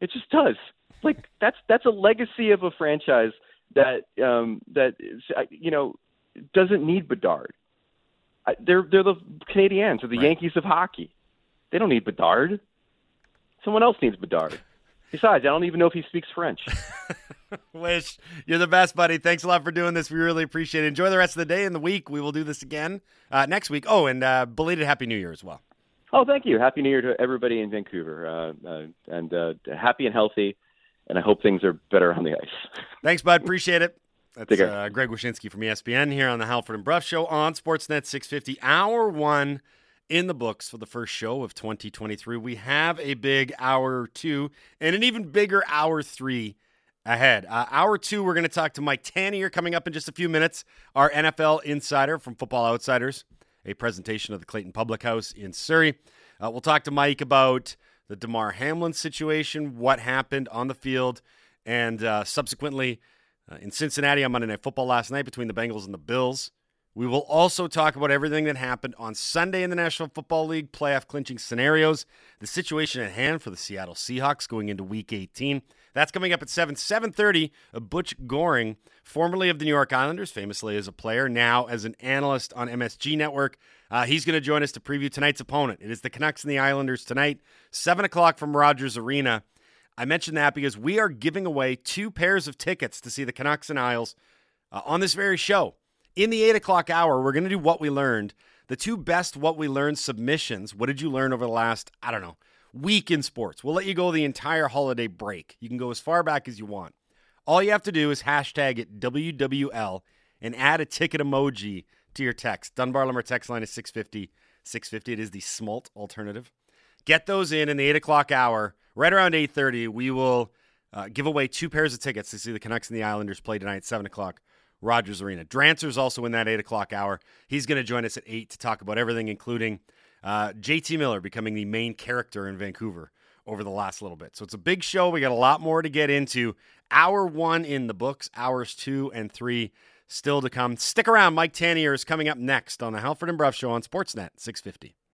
It just does. Like that's that's a legacy of a franchise that um that is, uh, you know doesn't need Bedard. They're they're the Canadiens or the Yankees of hockey. They don't need Bedard. Someone else needs Bedard. Besides, I don't even know if he speaks French. Wish you're the best, buddy. Thanks a lot for doing this. We really appreciate it. Enjoy the rest of the day and the week. We will do this again uh, next week. Oh, and uh, belated Happy New Year as well. Oh, thank you. Happy New Year to everybody in Vancouver, uh, uh, and uh, happy and healthy. And I hope things are better on the ice. Thanks, bud. Appreciate it. That's uh, Greg Wyshynski from ESPN here on the Halford and Bruff Show on Sportsnet 650. Hour one in the books for the first show of 2023. We have a big hour two and an even bigger hour three ahead. Uh, hour two, we're going to talk to Mike Tanier coming up in just a few minutes, our NFL insider from Football Outsiders, a presentation of the Clayton Public House in Surrey. Uh, we'll talk to Mike about the Damar Hamlin situation, what happened on the field, and uh, subsequently uh, in Cincinnati on Monday Night Football last night between the Bengals and the Bills. We will also talk about everything that happened on Sunday in the National Football League playoff clinching scenarios, the situation at hand for the Seattle Seahawks going into Week 18. That's coming up at 7, 7.30. Uh, Butch Goring, formerly of the New York Islanders, famously as a player, now as an analyst on MSG Network. Uh, he's going to join us to preview tonight's opponent. It is the Canucks and the Islanders tonight, 7 o'clock from Rogers Arena. I mentioned that because we are giving away two pairs of tickets to see the Canucks and Isles uh, on this very show. In the 8 o'clock hour, we're going to do What We Learned, the two best What We Learned submissions. What did you learn over the last, I don't know, week in sports? We'll let you go the entire holiday break. You can go as far back as you want. All you have to do is hashtag it WWL and add a ticket emoji to your text. Dunbar Lumber text line is 650. 650. It is the smalt alternative. Get those in in the 8 o'clock hour. Right around 8.30, we will uh, give away two pairs of tickets to see the Canucks and the Islanders play tonight at 7 o'clock, Rogers Arena. Drancer's also in that 8 o'clock hour. He's going to join us at 8 to talk about everything, including uh, JT Miller becoming the main character in Vancouver over the last little bit. So it's a big show. We got a lot more to get into. Hour one in the books, hours two and three still to come. Stick around. Mike Tanier is coming up next on the Halford and Bruff Show on Sportsnet 650.